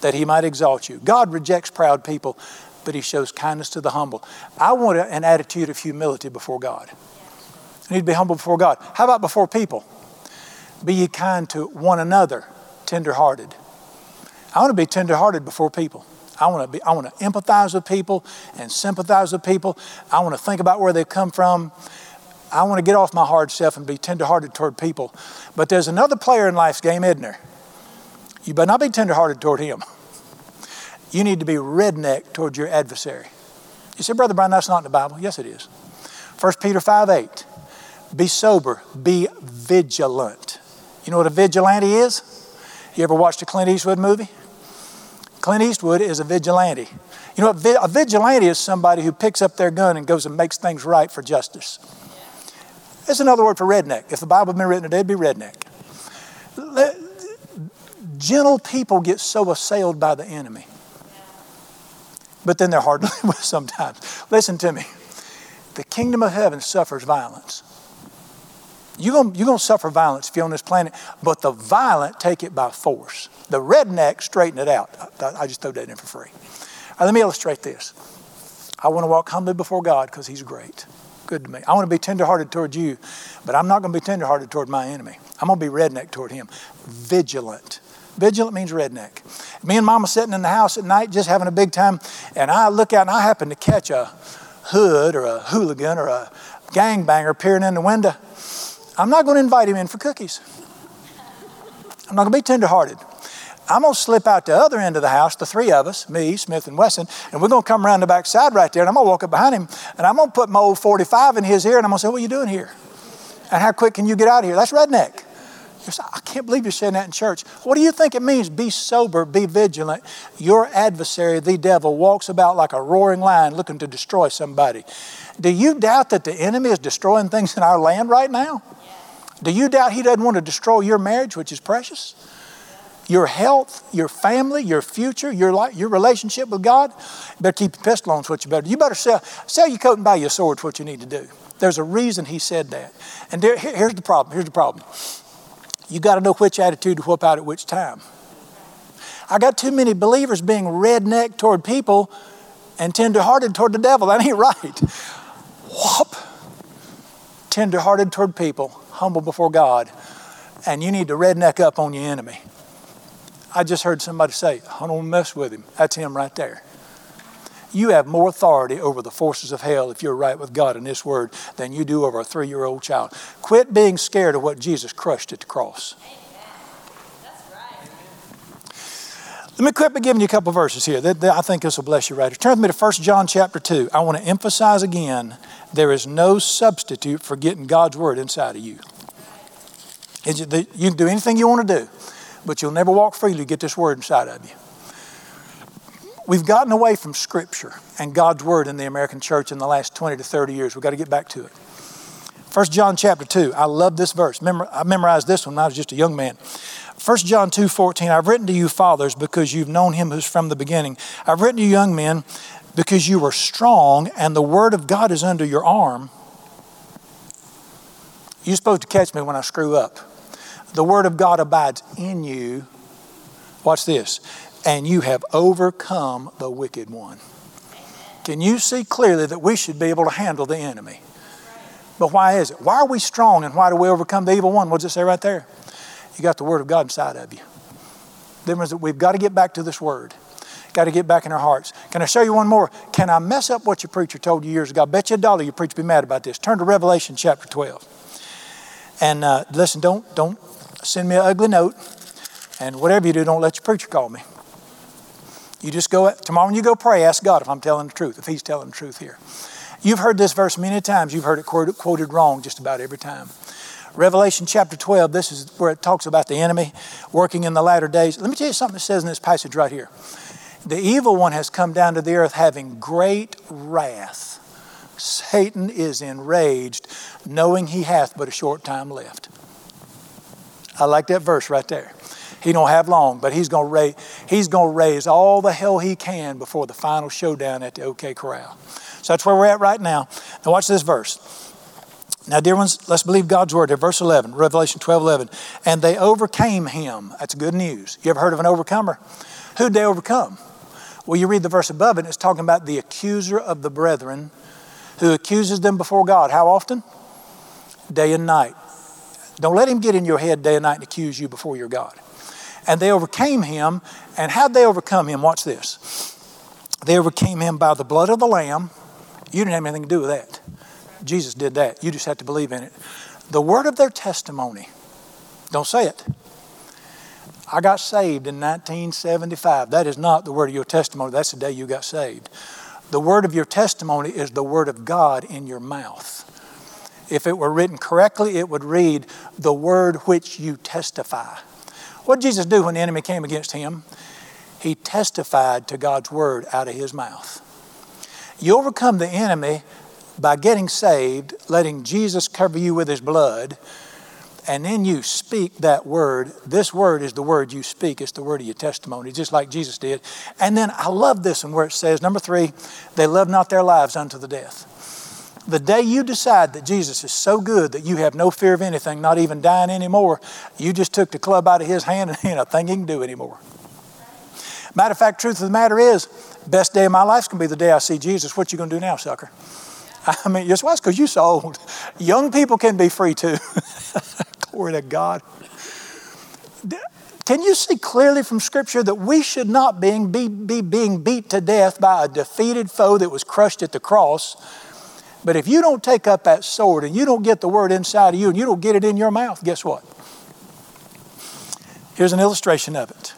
that He might exalt you. God rejects proud people, but He shows kindness to the humble. I want an attitude of humility before God. I need to be humble before God. How about before people? Be ye kind to one another, tenderhearted. I want to be tenderhearted before people. I want to be I want to empathize with people and sympathize with people. I want to think about where they've come from. I want to get off my hard self and be tenderhearted toward people. But there's another player in life's game, there? You better not be tenderhearted toward him. You need to be redneck toward your adversary. You say, Brother Brian, that's not in the Bible. Yes, it is. 1 Peter 5 8. Be sober, be vigilant. You know what a vigilante is? You ever watched a Clint Eastwood movie? Clint Eastwood is a vigilante. You know, a vigilante is somebody who picks up their gun and goes and makes things right for justice. It's another word for redneck. If the Bible had been written today, it'd be redneck. Gentle people get so assailed by the enemy. But then they're hard to live with sometimes. Listen to me. The kingdom of heaven suffers violence. You're going you're gonna suffer violence if you're on this planet, but the violent take it by force. The redneck straighten it out. I, just throw that in for free. Let me illustrate this. I want to walk humbly before God because He's great. Good to me. I want to be tenderhearted toward you, but I'm not going to be tenderhearted toward my enemy. I'm going to be redneck toward him. Vigilant. Vigilant means redneck. Me and mama sitting in the house at night just having a big time, and I look out and I happen to catch a hood or a hooligan or a gangbanger peering in the window. I'm not going to invite him in for cookies. I'm not going to be tenderhearted. I'm going to slip out the other end of the house, the three of us, me, Smith, and Wesson, and we're going to come around the back side right there, and I'm going to walk up behind him, and I'm going to put my old 45 in his ear, and I'm going to say, What are you doing here? And how quick can you get out of here? That's redneck. I can't believe you're saying that in church. What do you think it means? Be sober, be vigilant. Your adversary, the devil, walks about like a roaring lion looking to destroy somebody. Do you doubt that the enemy is destroying things in our land right now? Do you doubt he doesn't want to destroy your marriage, which is precious? Your health, your family, your future, your life, your relationship with God? Better keep your pistol on, what you better. You better sell, sell your coat and buy your sword, what you need to do. There's a reason he said that. And there, here's the problem. Here's the problem. You got to know which attitude to whoop out at which time. I got too many believers being redneck toward people and tenderhearted toward the devil. That ain't right. Whoop. Tenderhearted toward people, humble before God. And you need to redneck up on your enemy. I just heard somebody say, I don't mess with him. That's him right there. You have more authority over the forces of hell if you're right with God in this word than you do over a three year old child. Quit being scared of what Jesus crushed at the cross. Let me quit by giving you a couple verses here. I think this will bless you right. Turn with me to 1 John chapter 2. I want to emphasize again there is no substitute for getting God's word inside of you. You can do anything you want to do, but you'll never walk freely get this word inside of you. We've gotten away from Scripture and God's Word in the American church in the last 20 to 30 years. We've got to get back to it. 1 John chapter 2. I love this verse. I memorized this one when I was just a young man. 1 John 2 14. I've written to you, fathers, because you've known him who's from the beginning. I've written to you, young men, because you are strong and the word of God is under your arm. You're supposed to catch me when I screw up. The word of God abides in you. Watch this and you have overcome the wicked one. Can you see clearly that we should be able to handle the enemy? But why is it? Why are we strong and why do we overcome the evil one? What does it say right there? You got the Word of God inside of you. We've got to get back to this Word. Got to get back in our hearts. Can I show you one more? Can I mess up what your preacher told you years ago? I bet you a dollar your preacher be mad about this. Turn to Revelation chapter 12. And uh, listen, don't, don't send me an ugly note. And whatever you do, don't let your preacher call me. You just go, tomorrow when you go pray, ask God if I'm telling the truth, if He's telling the truth here. You've heard this verse many times. You've heard it quoted wrong just about every time. Revelation chapter 12, this is where it talks about the enemy working in the latter days. Let me tell you something that says in this passage right here. The evil one has come down to the earth having great wrath. Satan is enraged, knowing he hath but a short time left. I like that verse right there. He don't have long, but he's gonna raise he's gonna raise all the hell he can before the final showdown at the OK Corral. So that's where we're at right now. Now watch this verse. Now, dear ones, let's believe God's word here. Verse 11, Revelation 12, 11. And they overcame him. That's good news. You ever heard of an overcomer? Who'd they overcome? Well, you read the verse above it, and it's talking about the accuser of the brethren who accuses them before God. How often? Day and night. Don't let him get in your head day and night and accuse you before your God and they overcame him. And how'd they overcome him? Watch this. They overcame him by the blood of the Lamb. You didn't have anything to do with that. Jesus did that. You just have to believe in it. The word of their testimony. Don't say it. I got saved in 1975. That is not the word of your testimony. That's the day you got saved. The word of your testimony is the word of God in your mouth. If it were written correctly, it would read, the word which you testify. What did Jesus do when the enemy came against him? He testified to God's word out of his mouth. You overcome the enemy by getting saved, letting Jesus cover you with his blood, and then you speak that word. This word is the word you speak, it's the word of your testimony, just like Jesus did. And then I love this one where it says, number three, they love not their lives unto the death. The day you decide that Jesus is so good that you have no fear of anything, not even dying anymore, you just took the club out of his hand and ain't a thing he can do anymore. Matter of fact, truth of the matter is, best day of my life is going to be the day I see Jesus. What you to do now, sucker? I mean, just why? Because you're so old. Young people can be free too. Glory to God. Can you see clearly from Scripture that we should not being, be, be being beat to death by a defeated foe that was crushed at the cross? But if you don't take up that sword and you don't get the word inside of you and you don't get it in your mouth, guess what? Here's an illustration of it.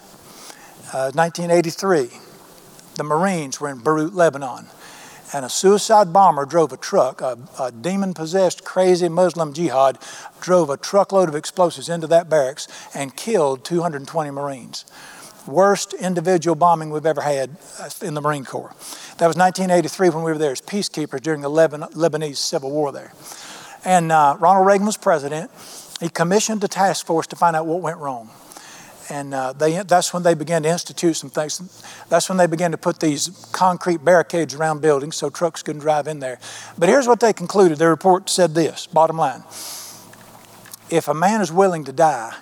Uh, 1983, the Marines were in Beirut, Lebanon, and a suicide bomber drove a truck, a, a demon possessed, crazy Muslim jihad drove a truckload of explosives into that barracks and killed 220 Marines worst individual bombing we've ever had uh, in the Marine Corps. That was 1983 when we were there as peacekeepers during the Lebanese Civil War there. And uh, Ronald Reagan was president. He commissioned a task force to find out what went wrong. And uh, they, that's when they began to institute some things. That's when they began to put these concrete barricades around buildings so trucks couldn't drive in there. But here's what they concluded. Their report said this bottom line if a man is willing to die,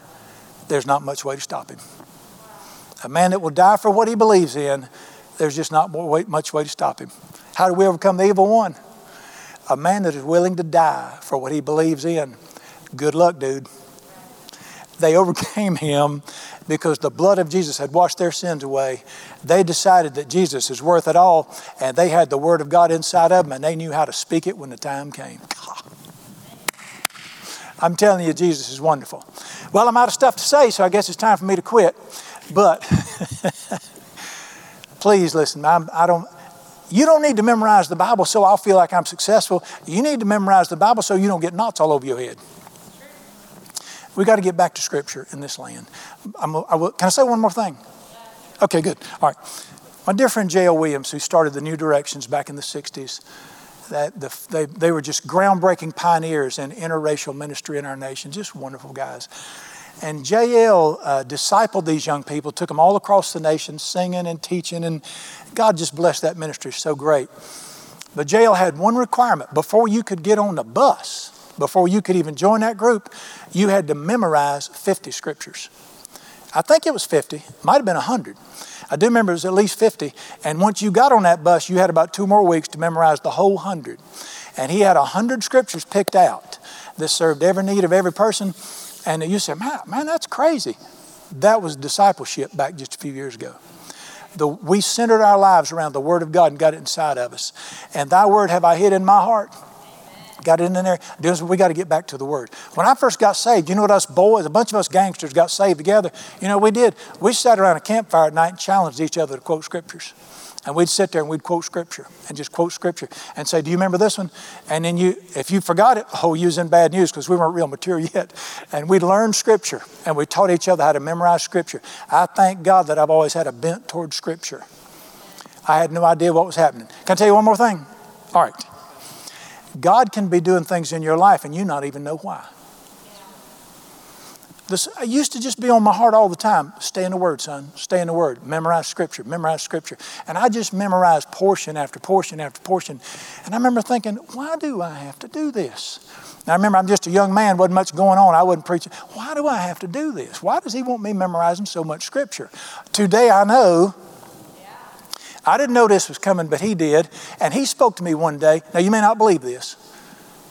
there's not much way to stop him. A man that will die for what he believes in, there's just not much way to stop him. How do we overcome the evil one? A man that is willing to die for what he believes in. Good luck, dude. They overcame him because the blood of Jesus had washed their sins away. They decided that Jesus is worth it all, and they had the Word of God inside of them, and they knew how to speak it when the time came. I'm telling you, Jesus is wonderful. Well, I'm out of stuff to say, so I guess it's time for me to quit. But please listen. I'm, I don't. You don't need to memorize the Bible so I'll feel like I'm successful. You need to memorize the Bible so you don't get knots all over your head. We got to get back to Scripture in this land. I'm, I will, can I say one more thing? Okay, good. All right. My dear friend J.L. Williams, who started the New Directions back in the 60s, that the, they, they were just groundbreaking pioneers in interracial ministry in our nation, just wonderful guys. And JL uh, discipled these young people, took them all across the nation, singing and teaching, and God just blessed that ministry so great. But JL had one requirement before you could get on the bus, before you could even join that group, you had to memorize 50 scriptures. I think it was 50, might have been 100. I do remember it was at least 50. And once you got on that bus, you had about two more weeks to memorize the whole 100. And he had 100 scriptures picked out that served every need of every person. And you say, man, man, that's crazy. That was discipleship back just a few years ago. The, we centered our lives around the Word of God and got it inside of us. And thy word have I hid in my heart got in there. We got to get back to the Word. When I first got saved, you know what us boys, a bunch of us gangsters got saved together. You know we did? We sat around a campfire at night and challenged each other to quote scriptures. And we'd sit there and we'd quote scripture and just quote scripture and say, Do you remember this one? And then you, if you forgot it, oh, you was in bad news because we weren't real mature yet. And we'd learn scripture and we taught each other how to memorize scripture. I thank God that I've always had a bent toward scripture. I had no idea what was happening. Can I tell you one more thing? All right. God can be doing things in your life and you not even know why. This I used to just be on my heart all the time. Stay in the Word, son. Stay in the Word. Memorize Scripture. Memorize Scripture. And I just memorized portion after portion after portion. And I remember thinking, why do I have to do this? Now, I remember I'm just a young man, wasn't much going on. I wasn't preaching. Why do I have to do this? Why does he want me memorizing so much Scripture? Today I know I didn't know this was coming, but he did. And he spoke to me one day. Now, you may not believe this,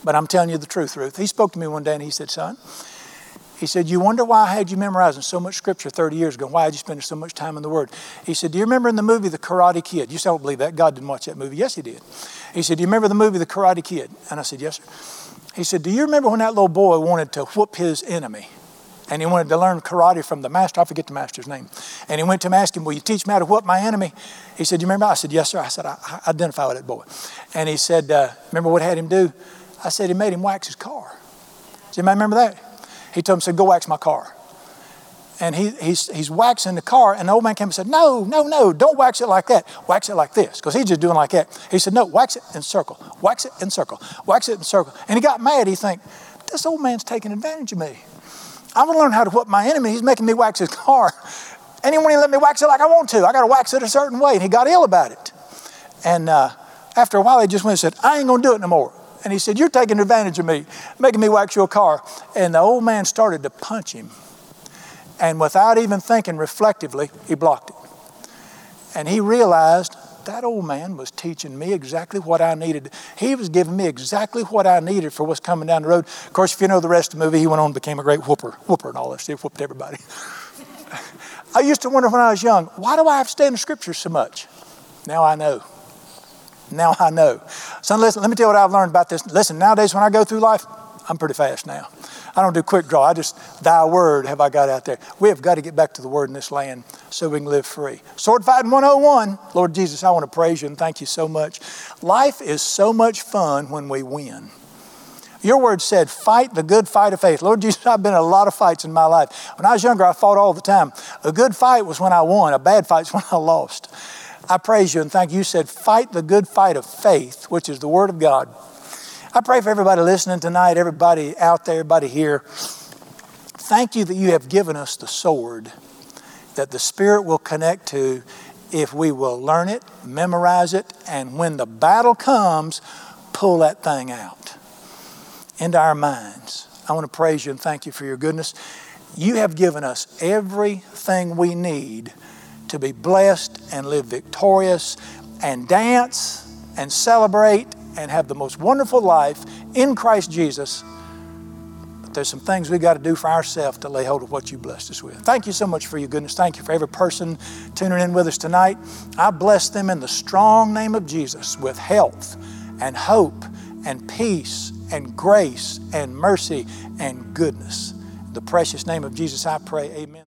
but I'm telling you the truth, Ruth. He spoke to me one day and he said, Son, he said, You wonder why I had you memorizing so much scripture 30 years ago? Why had you spending so much time in the Word? He said, Do you remember in the movie The Karate Kid? You still don't believe that. God didn't watch that movie. Yes, he did. He said, Do you remember the movie The Karate Kid? And I said, Yes, sir. He said, Do you remember when that little boy wanted to whoop his enemy? And he wanted to learn karate from the master. I forget the master's name. And he went to him, asked him, Will you teach me how to whoop my enemy? He said, You remember? I said, Yes, sir. I said, I, I identify with that boy. And he said, uh, Remember what had him do? I said, He made him wax his car. Does anybody remember that? He told him, said, Go wax my car. And he, he's, he's waxing the car, and the old man came and said, No, no, no, don't wax it like that. Wax it like this, because he's just doing like that. He said, No, wax it in circle. Wax it in circle. Wax it in circle. And he got mad. He think, This old man's taking advantage of me. I want to learn how to whoop my enemy. He's making me wax his car. And he won't even let me wax it like I want to. I got to wax it a certain way. And he got ill about it. And uh, after a while, he just went and said, I ain't going to do it no more. And he said, You're taking advantage of me, making me wax your car. And the old man started to punch him. And without even thinking reflectively, he blocked it. And he realized that old man was teaching me exactly what I needed. He was giving me exactly what I needed for what's coming down the road. Of course, if you know the rest of the movie, he went on and became a great whooper, whooper and all this. He whooped everybody. I used to wonder when I was young, why do I have to stay in the scriptures so much? Now I know. Now I know. Son, listen, let me tell you what I've learned about this. Listen, nowadays when I go through life, I'm pretty fast now. I don't do quick draw. I just, thy word have I got out there. We have got to get back to the word in this land so we can live free. Sword fighting 101. Lord Jesus, I want to praise you and thank you so much. Life is so much fun when we win. Your word said, fight the good fight of faith. Lord Jesus, I've been in a lot of fights in my life. When I was younger, I fought all the time. A good fight was when I won, a bad fight is when I lost. I praise you and thank you. You said, fight the good fight of faith, which is the word of God. I pray for everybody listening tonight, everybody out there, everybody here. Thank you that you have given us the sword that the Spirit will connect to if we will learn it, memorize it, and when the battle comes, pull that thing out into our minds. I want to praise you and thank you for your goodness. You have given us everything we need to be blessed and live victorious and dance and celebrate and have the most wonderful life in Christ Jesus. But there's some things we've got to do for ourselves to lay hold of what you blessed us with. Thank you so much for your goodness. Thank you for every person tuning in with us tonight. I bless them in the strong name of Jesus with health and hope and peace and grace and mercy and goodness. In the precious name of Jesus, I pray, amen.